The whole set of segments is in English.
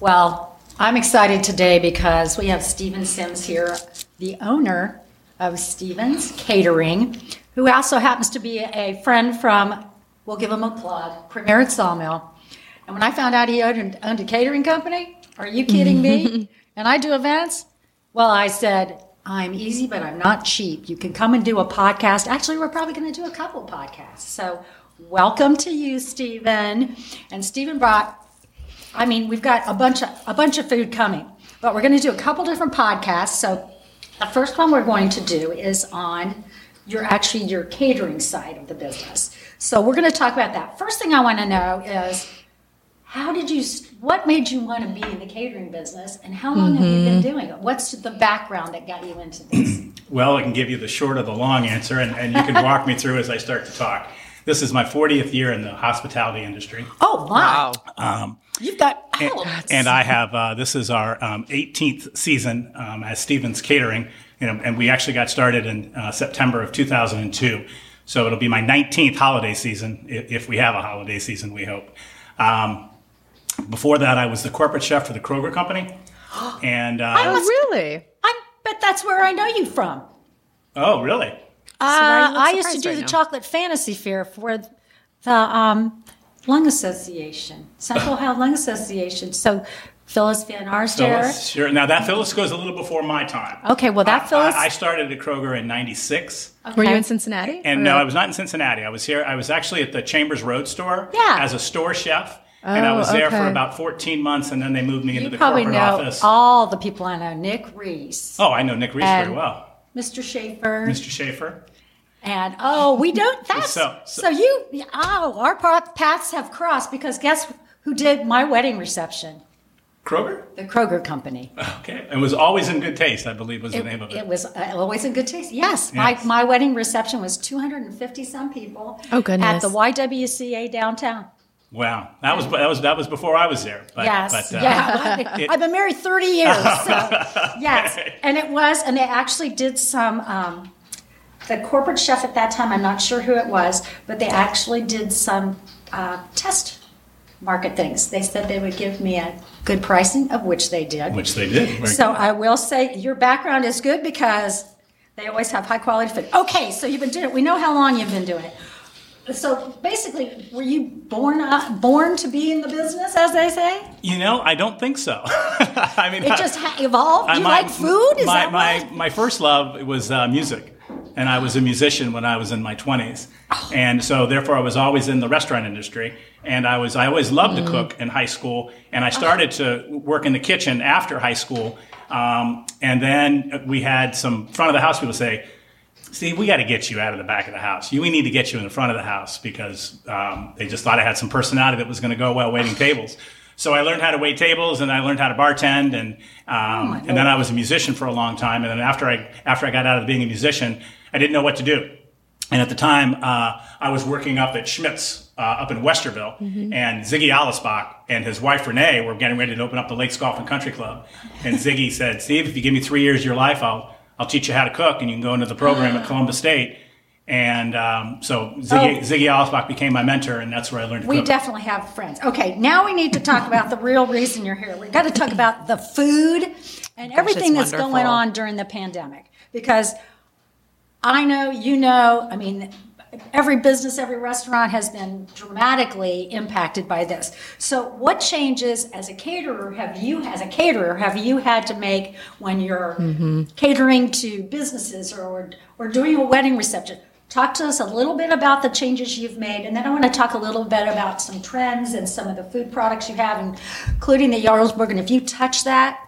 Well, I'm excited today because we have Stephen Sims here, the owner of Stevens Catering, who also happens to be a friend from, we'll give him a plug, Premier Sawmill. And when I found out he owned, owned a catering company, are you kidding me? and I do events. Well, I said, I'm easy, but I'm not cheap. You can come and do a podcast. Actually, we're probably going to do a couple podcasts. So, welcome to you, Stephen. And Stephen brought I mean, we've got a bunch of a bunch of food coming, but we're going to do a couple different podcasts. So the first one we're going to do is on your actually your catering side of the business. So we're going to talk about that. First thing I want to know is how did you what made you want to be in the catering business and how long mm-hmm. have you been mm-hmm. doing it? What's the background that got you into this? Well, I can give you the short of the long answer and, and you can walk me through as I start to talk. This is my 40th year in the hospitality industry. Oh, wow. Um, You've got and, and, I have uh, this is our um, 18th season um, as Stevens Catering, you know, and we actually got started in uh, September of 2002. So it'll be my 19th holiday season if, if we have a holiday season. We hope. Um, before that, I was the corporate chef for the Kroger Company, and uh, oh, really? I bet that's where I know you from. Oh, really? Uh, I used to do right the now? chocolate fantasy fair for the um, Lung Association, Central oh. Health Lung Association. So Phyllis Van Arsdale. Phyllis, sure. Now that Phyllis goes a little before my time. Okay, well that Phyllis. I, I started at Kroger in '96. Okay. Were you in Cincinnati? And or? no, I was not in Cincinnati. I was here. I was actually at the Chambers Road store. Yeah. As a store chef. Oh, and I was oh, there okay. for about 14 months, and then they moved me you into the probably corporate know office. All the people I know, Nick Reese. Oh, I know Nick Reese very well. Mr. Schaefer. Mr. Schaefer. And oh, we don't. That's so, so, so you. Oh, our paths have crossed because guess who did my wedding reception? Kroger? The Kroger Company. Okay. It was always in good taste, I believe was the name of it. It was uh, always in good taste. Yes. yes. My, my wedding reception was 250 some people. Oh, goodness. At the YWCA downtown. Wow, that was that was that was before I was there. But, yes, but, uh, yeah. it, I've been married thirty years. So, yes, and it was, and they actually did some um, the corporate chef at that time, I'm not sure who it was, but they actually did some uh, test market things. They said they would give me a good pricing, of which they did. Which they did. Very so good. I will say your background is good because they always have high quality food. Okay, so you've been doing it. We know how long you've been doing it. So basically, were you born uh, born to be in the business, as they say? You know, I don't think so. I mean, it just ha- evolved. You my, like food? Is my, that my, my first love was uh, music and I was a musician when I was in my 20s. And so therefore I was always in the restaurant industry and I was I always loved mm. to cook in high school and I started to work in the kitchen after high school. Um, and then we had some front of the house people say, "Steve, we got to get you out of the back of the house. You, we need to get you in the front of the house because um, they just thought I had some personality that was going to go well waiting tables." So I learned how to wait tables and I learned how to bartend and um, oh and then I was a musician for a long time. And then after I after I got out of being a musician, I didn't know what to do. And at the time, uh, I was working up at Schmitz uh, up in Westerville, mm-hmm. and Ziggy Allisbach and his wife Renee were getting ready to open up the Lakes Golf and Country Club. And Ziggy said, "Steve, if you give me three years of your life, I'll I'll teach you how to cook, and you can go into the program at Columbus State." And um, so Ziggy, oh. Ziggy Allisbach became my mentor, and that's where I learned to we cook. definitely have friends. Okay, now we need to talk about the real reason you're here. We've got to talk about the food and everything that's wonderful. going on during the pandemic because I know, you know, I mean, every business, every restaurant has been dramatically impacted by this. So, what changes as a caterer have you, as a caterer, have you had to make when you're mm-hmm. catering to businesses or or doing a wedding reception? Talk to us a little bit about the changes you've made, and then I want to talk a little bit about some trends and some of the food products you have, including the Jarlsberg. And if you touch that,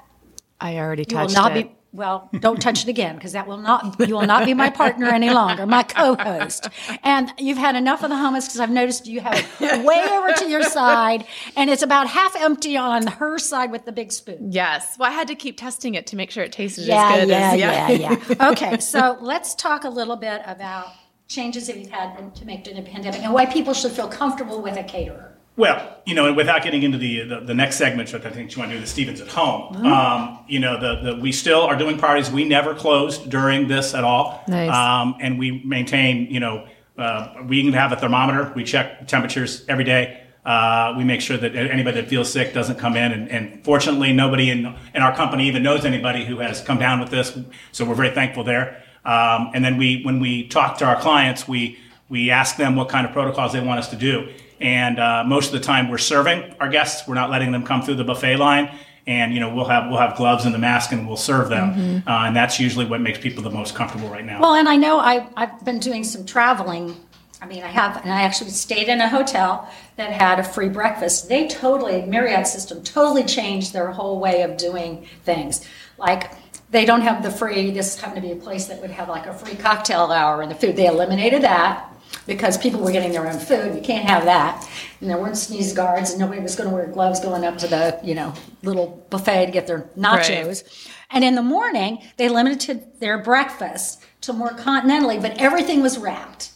I already touched you will not it. Be, well, don't touch it again because that will not you will not be my partner any longer, my co-host. And you've had enough of the hummus because I've noticed you have it way over to your side, and it's about half empty on her side with the big spoon. Yes. Well, I had to keep testing it to make sure it tasted yeah, as good. Yeah, as, yeah, yeah, yeah. Okay, so let's talk a little bit about changes that you've had to make during the pandemic and why people should feel comfortable with a caterer. Well, you know, and without getting into the, the, the next segment, which I think you want to do the Stevens at home, mm-hmm. um, you know, the, the, we still are doing parties. We never closed during this at all. Nice. Um, and we maintain, you know, uh, we even have a thermometer. We check temperatures every day. Uh, we make sure that anybody that feels sick doesn't come in. And, and fortunately, nobody in, in our company even knows anybody who has come down with this. So we're very thankful there. Um, and then we, when we talk to our clients, we, we ask them what kind of protocols they want us to do. And uh, most of the time, we're serving our guests. We're not letting them come through the buffet line. And you know we'll have we'll have gloves and the mask and we'll serve them, uh, and that's usually what makes people the most comfortable right now. Well, and I know I, I've been doing some traveling. I mean, I have, and I actually stayed in a hotel that had a free breakfast. They totally, Marriott system totally changed their whole way of doing things. Like, they don't have the free, this happened to be a place that would have like a free cocktail hour and the food. They eliminated that because people were getting their own food. You can't have that. And there weren't sneeze guards, and nobody was going to wear gloves going up to the you know little buffet to get their nachos. And in the morning, they limited their breakfast to more continentally, but everything was wrapped.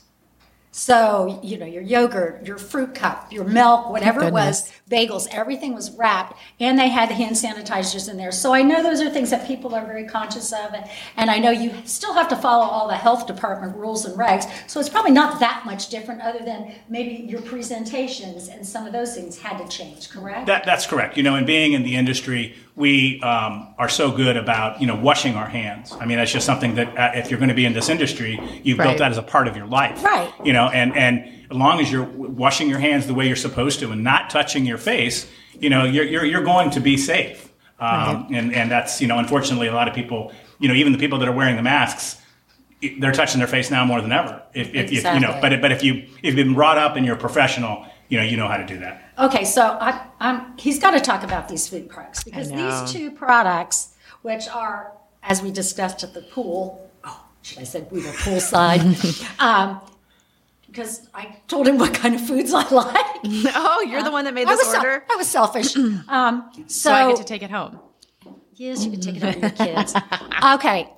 So, you know, your yogurt, your fruit cup, your milk, whatever it was, bagels, everything was wrapped. And they had hand sanitizers in there. So I know those are things that people are very conscious of. And, and I know you still have to follow all the health department rules and regs. So it's probably not that much different other than maybe your presentations and some of those things had to change, correct? That, that's correct. You know, and being in the industry, we um, are so good about you know washing our hands. I mean, that's just something that uh, if you're going to be in this industry, you've Right. built that as a part of your life. Right. You know, and and as long as you're washing your hands the way you're supposed to and not touching your face, you know, you're you're, you're going to be safe. Um, And and that's you know, unfortunately, a lot of people, you know, even the people that are wearing the masks. They're touching their face now more than ever. If, if, if you know, but but if you if you've been brought up and you're a professional, you know, you know how to do that. Okay, so I, I'm, he's got to talk about these food products because these two products, which are, as we discussed at the pool, oh, should I said we were poolside, um, because I told him what kind of foods I like. Oh, you're the one that made I this was, sel- order? I was selfish. Um, so, So I get to take it home. yes, you can take it home with your kids. Okay.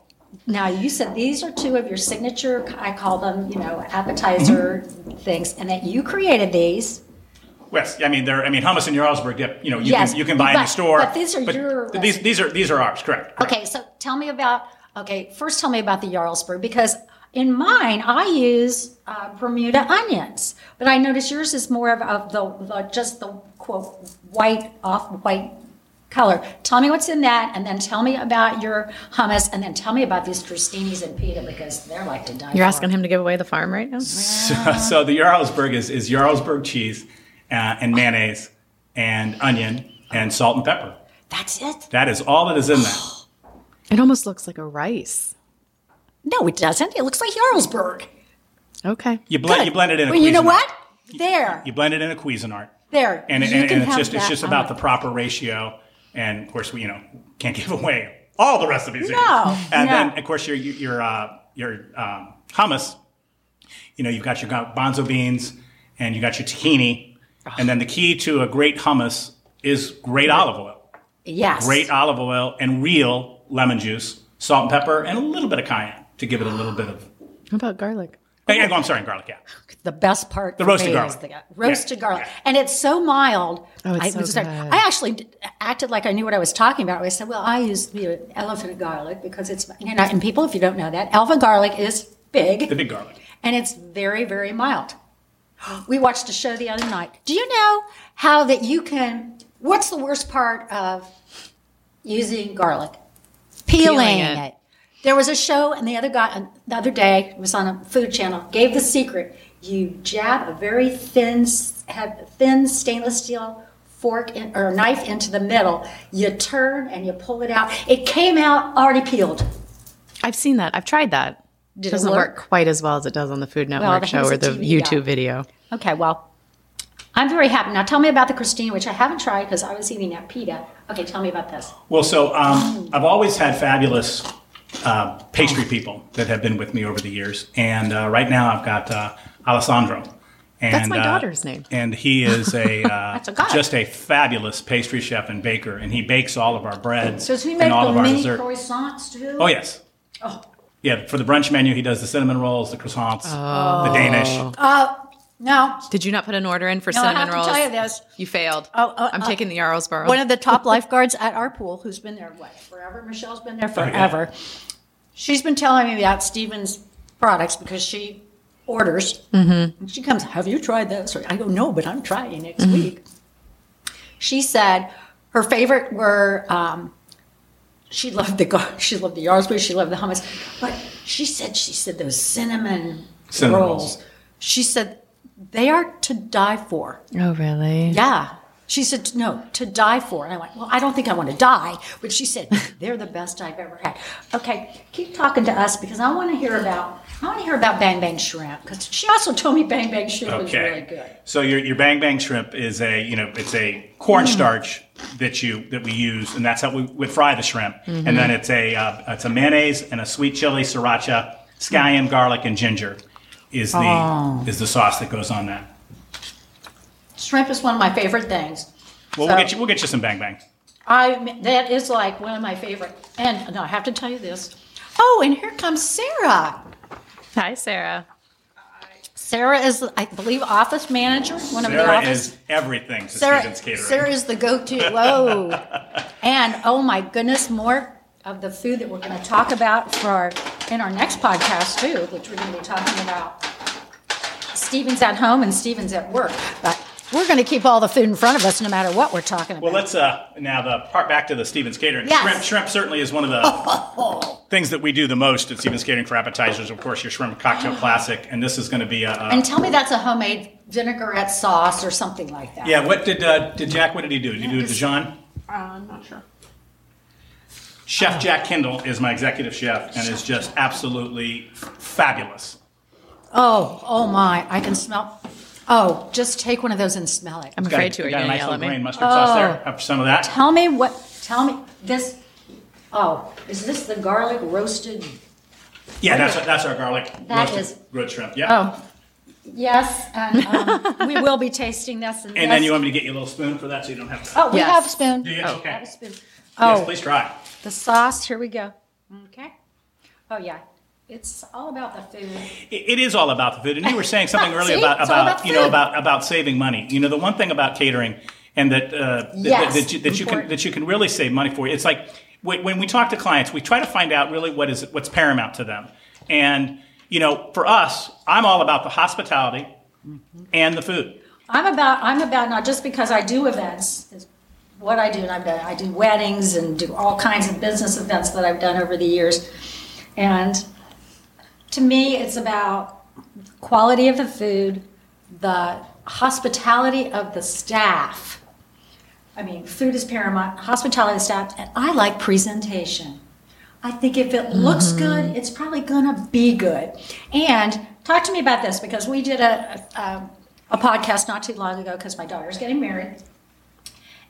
Now you said these are two of your signature. I call them, you know, appetizer things, and that you created these. Yes, I mean they're. I mean hummus and Jarlsberg. Yep, you know you Yes, can you can buy in the store. but these are your th- these these are these are ours. Correct. correct. Okay, so tell me about, okay, first tell me about the Jarlsberg because in mine, I use uh, Bermuda onions, but I notice yours is more of, of the, the, just the quote, white, off white color. Tell me what's in that, and then tell me about your hummus, and then tell me about these crostinis and pita because they're like to die You're for. asking him to give away the farm right now? So, so the Jarlsberg is is Jarlsberg cheese uh, and mayonnaise and onion and salt and pepper. That's it? That is all that is in that. It almost looks like a rice. No, it doesn't. It looks like Jarlsberg. Okay. You blend Good. you blend it in a Well, you know what? There, You blend it in a Cuisinart. there. and, You and, and it's just it's just about it. the proper ratio. And of course, we you know can't give away all the recipes. here. No, and then of course your your uh, your um, hummus. You know you've got your bonzo beans and you got your tahini, and then the key to a great hummus is great olive oil, Yes. great olive oil, and real lemon juice, salt and pepper, and a little bit of cayenne to give it a little bit of. How about garlic? Hey, I'm sorry, garlic. Yeah. The best part. The roasted garlic. is the roasted Yeah, garlic, yeah. and it's so mild. Oh, it's I, so was- good. I actually d- acted like I knew what I was talking about. I said, "Well, I use the elephant garlic because it's you know." And people, if you don't know that, elephant garlic is big, The big garlic. and it's very, very mild. We watched a show the other night. Do you know how that you can? What's the worst part of using garlic? Peeling, Peeling it. it. There was a show, and the other guy, the other day, it was on a food channel, gave the secret. You jab a very thin, have thin stainless steel fork in, or knife into the middle. You turn and you pull it out. It came out already peeled. I've seen that. I've tried that. Did it doesn't work? work? quite as well as it does on the Food Network but show or the TV guy. YouTube video. Okay, well, I'm very happy. Now tell me about the crostini, which I haven't tried because I was eating that pita. Okay, tell me about this. Well, so um, I've always had fabulous uh, pastry people that have been with me over the years, and uh, right now I've got uh, Alessandro. And, That's my uh, daughter's name. And he is a, uh, a just a fabulous pastry chef and baker, and he bakes all of our breads Does he make and all the of our mini dessert. croissants too? Oh yes. Oh. Yeah, for the brunch menu, he does the cinnamon rolls, the croissants, the Danish. Uh, no. Did you not put an order in for No, I cinnamon have to rolls? tell you this. You failed. Oh, oh, I'm oh. taking the Jarlsberg. One of the top lifeguards at our pool, who's been there what forever. Michelle's been there Oh, yeah. forever. She's been telling me about Steven's products because she orders. And she comes, Have you tried this? Or I go, No, but I'm trying next week. She said her favorite were um, she loved the gar- she loved the Jarlsberg, she loved the hummus, but she said she said those cinnamon, Cinnamon rolls. rolls. She said they are to die for. Oh, really? Yeah. She said, no, to die for. And I went, well, I don't think I want to die. But she said, they're the best I've ever had. Okay, keep talking to us because I want to hear about, I want to hear about Bang Bang Shrimp because she also told me Bang Bang Shrimp was really good. So your, your bang bang shrimp is a you know it's a cornstarch that you that we use, and that's how we would fry the shrimp. And then it's a uh, it's a mayonnaise and a sweet chili sriracha, scallion, garlic, and ginger is the oh. is the sauce that goes on that. Shrimp is one of my favorite things. Well, So- we'll get you we'll get you some bang bang. I that is like one of my favorite. And no, I have to tell you this. Oh, and here comes Sarah. Hi, Sarah. Sarah is, I believe, office manager. One of the Sarah office. is everything to Sarah, Stevens Catering. Sarah is the go-to. Whoa! and oh my goodness, more of the food that we're going to talk about for our, in our next podcast too, which we're going to be talking about. Stevens at home and Stevens at work, but we're going to keep all the food in front of us no matter what we're talking about. Well, let's uh now the part back to the Stevens Catering. Yes. Shrimp, shrimp certainly is one of the things that we do the most at Stevens Catering for appetizers. Of course, your shrimp cocktail classic, and this is going to be a, a and tell me that's a homemade vinaigrette sauce or something like that. yeah. What did uh, did Jack? What did he do? Did he do a Dijon? I'm not sure. Chef Jack Kendall is my executive chef and is just absolutely fabulous. Oh, oh my! I can smell. Oh, just take one of those and smell it. I'm Got, afraid to. Are you got a going to nice yell little at me? grain mustard sauce Oh. there. Have some of that. Tell me what. Tell me this. Oh, is this the garlic roasted? Yeah, that's that's our garlic That roasted is- grilled shrimp. Yeah. Oh, yes, and um, we will be tasting this. And, And then you want me to get you a little spoon for that so you don't have to. Oh, we Yes. have a spoon. Do you? Oh, Okay. have a spoon. Yes, Oh, please try. The sauce. Here we go. Okay. Oh yeah, it's all about the food. It it is all about the food, and you were saying something earlier See? about about, about you know about about saving money. You know, the one thing about catering, and that uh, that- Yes, that, you, that you can that you can really save money for. It's like when, when we talk to clients, we try to find out really what is what's paramount to them, and you know, for us, I'm all about the hospitality and the food. I'm about. I'm about not just because I do events. What I do, and I've done. I do weddings and do all kinds of business events that I've done over the years, and to me, it's about quality of the food, the hospitality of the staff. I mean, food is paramount, hospitality of the staff, and I like presentation. I think if it looks mm-hmm. good, it's probably gonna be good. And talk to me about this because we did a, a, a podcast not too long ago because my daughter's getting married.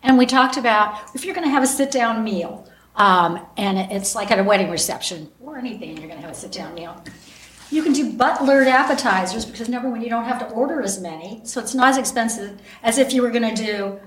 And we talked about if you're going to have a sit down meal, um, and it's like at a wedding reception or anything, you're going to have a sit down meal. You can do butlered appetizers because number one, you don't have to order as many, so it's not as expensive as if you were going to do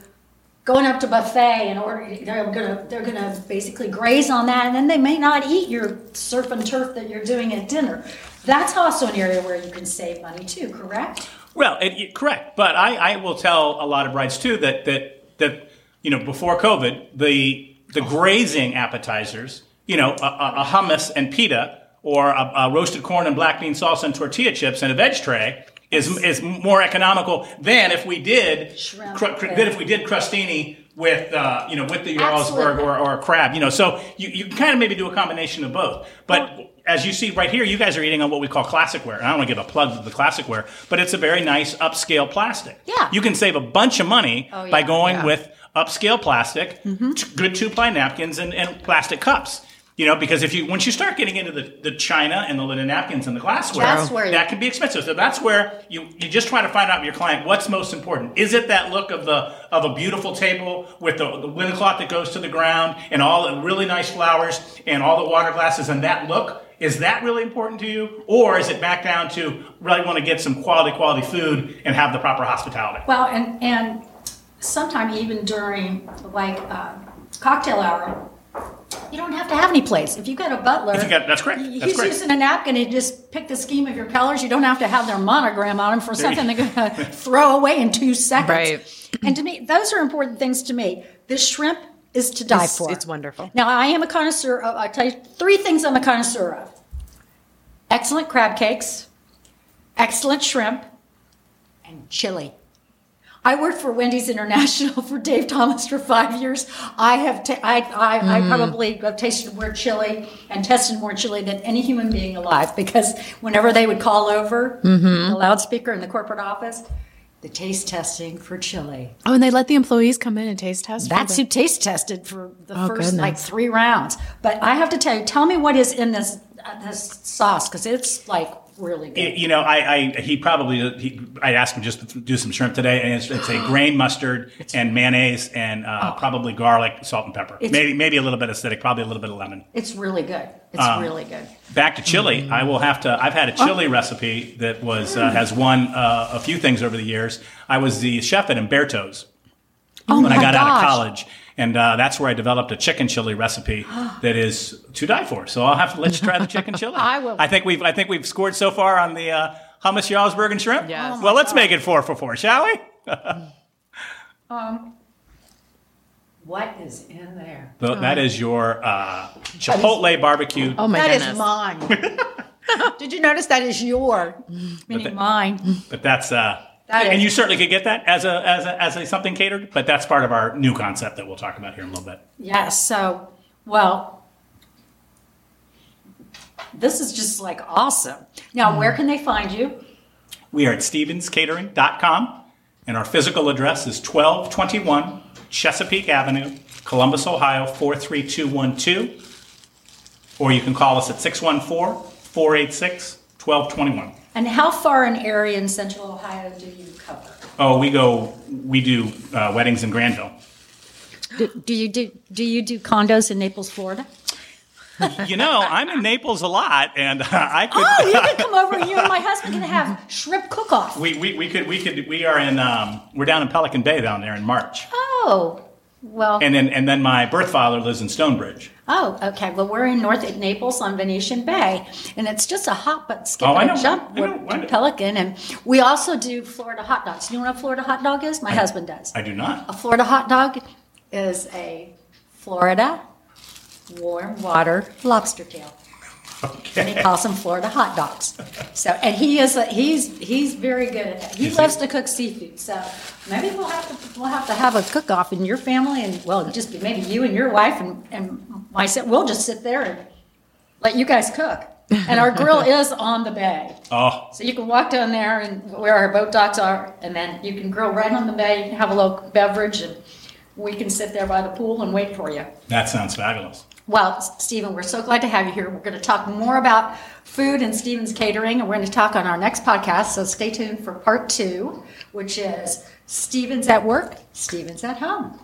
going up to buffet and order. They're going to they're going to basically graze on that, and then they may not eat your surf and turf that you're doing at dinner. That's also an area where you can save money too. Correct? Well, it, it- correct, but I, I will tell a lot of brides too that that that you know before COVID the the grazing appetizers, you know, a, a, a hummus and pita or a, a roasted corn and black bean salsa and tortilla chips and a veg tray is is more economical than if we did Shrimp, cr- cr- than if we did crostini with uh, you know with the Jarlsberg or, or a crab. You know, so you, you can kind of maybe do a combination of both, but. As you see right here, you guys are eating on what we call classic ware. And I don't want to give a plug to the classic ware, but it's a very nice upscale plastic. Yeah. You can save a bunch of money Oh, by going yeah. with upscale plastic, mm-hmm. t- good two ply napkins, and, and plastic cups. You know, because if you once you start getting into the, the china and the linen napkins and the glassware, That's where you- that can be expensive. So that's where you, you just try to find out your client what's most important. Is it that look of the of a beautiful table with the, the linen cloth that goes to the ground and all the really nice flowers and all the water glasses and that look? Is that really important to you, or is it back down to really want to get some quality quality food and have the proper hospitality? Well, and and sometime even during like uh, cocktail hour, you don't have to have any plates. If you've got a butler, If you got- that's correct. He's That's correct. using a napkin. You just pick the scheme of your colors. You don't have to have their monogram on them for something they're going to throw away in two seconds. Right. And to me, those are important things to me. This shrimp is to die It's- for. it's wonderful. Now, I am a connoisseur of. I tell you three things I'm a connoisseur of: excellent crab cakes, excellent shrimp, and chili. I worked for Wendy's International for Dave Thomas for five years. I have, ta- I, I, I probably have tasted more chili and tested more chili than any human being alive because whenever they would call over the loudspeaker in the corporate office, the taste testing for chili. Oh, and they let the employees come in and taste test. for That's the- who taste tested for the Oh, first like three rounds. But I have to tell you, tell me what is in this uh, this sauce because it's like really good. You know, I, I he probably he, I asked him just to do some shrimp today, and it's, it's a grain mustard and mayonnaise and uh, probably garlic, salt and pepper. Oh. It's- maybe maybe a little bit acidic, probably a little bit of lemon. It's really good. It's Um, really good. Back to chili, I will have to. I've had a chili recipe that was uh, has won uh, a few things over the years. I was the chef at Umberto's Oh when I got out of college. And uh, that's where I developed a chicken chili recipe that is to die for. So I'll have to let you try the chicken chili. I will. I think we've I think we've scored so far on the uh, hummus Jarlsberg and shrimp. Yes. Oh well, let's make it four for four, shall we? um, What is in there? Th- That is your uh, Chipotle barbecue. Oh my That is goodness. mine. Did you notice that is your, meaning that- mine? But that's uh, That and is- you certainly could get that as a as a as a something catered. But that's part of our new concept that we'll talk about here in a little bit. Yes. So, well, this is just like awesome. Now, hmm. where can they find you? We are at stevenscatering.com, and our physical address is 1221 Chesapeake Avenue, Columbus, Ohio 43212. Or you can call us at 614 486 1221. And how far an area in central Ohio do you cover? Oh, we go, we do uh, weddings in Granville. Do, do you do do you do condos in Naples, Florida? You know, I'm in Naples a lot, and uh, I could. Oh, you can come over. You and my husband can have shrimp cook-off. We, we, we could we could we are in um, we're down in Pelican Bay down there in March, Oh, well. and then and then my birth father lives in Stonebridge. Oh, okay. Well, we're in North Naples on Venetian Bay, and it's just a hop but skip Oh, I and know. jump I know. I. Pelican. And we also do Florida hot dogs. You know what a Florida hot dog is? My husband does. I do not. A Florida hot dog is a Florida warm water lobster tail. And he calls them Florida hot dogs. So, and he is a, he's he's very good at that. He Is loves he? to cook seafood. So maybe we'll have to we'll have to have a cook off in your family, and well, just maybe you and your wife and and myself. We'll just sit there and let you guys cook. And our grill is on the bay. Oh, So you can walk down there and where our boat docks are, and then you can grill right on the bay. You can have a little beverage, and we can sit there by the pool and wait for you. that sounds fabulous. Well, Stephen, we're so glad to have you here. We're going to talk more about food and Stevens catering, and we're going to talk on our next podcast. So stay tuned for part two, which is Stevens at work, Stevens at home.